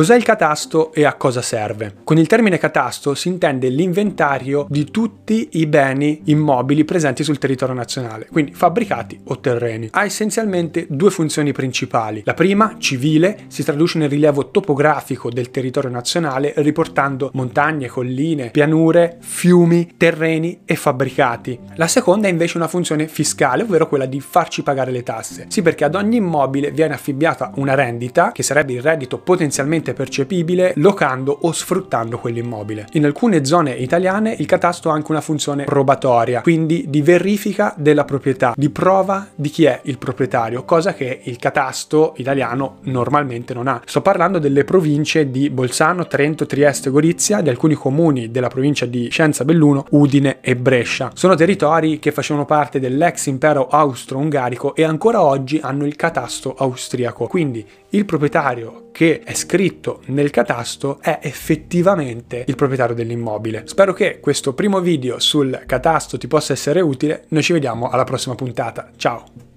Cos'è il catasto e a cosa serve? Con il termine catasto si intende l'inventario di tutti i beni immobili presenti sul territorio nazionale, quindi fabbricati o terreni. Ha essenzialmente due funzioni principali. La prima, civile, si traduce nel rilievo topografico del territorio nazionale riportando montagne, colline, pianure, fiumi, terreni e fabbricati. La seconda è invece una funzione fiscale, ovvero quella di farci pagare le tasse. Sì, perché ad ogni immobile viene affibbiata una rendita, che sarebbe il reddito potenzialmente percepibile, locando o sfruttando quell'immobile. In alcune zone italiane il catasto ha anche una funzione probatoria, quindi di verifica della proprietà, di prova di chi è il proprietario, cosa che il catasto italiano normalmente non ha. Sto parlando delle province di Bolzano, Trento, Trieste, Gorizia, di alcuni comuni della provincia di Scienza Belluno, Udine e Brescia. Sono territori che facevano parte dell'ex impero austro-ungarico e ancora oggi hanno il catasto austriaco. Quindi il proprietario che è scritto nel catasto è effettivamente il proprietario dell'immobile. Spero che questo primo video sul catasto ti possa essere utile. Noi ci vediamo alla prossima puntata. Ciao!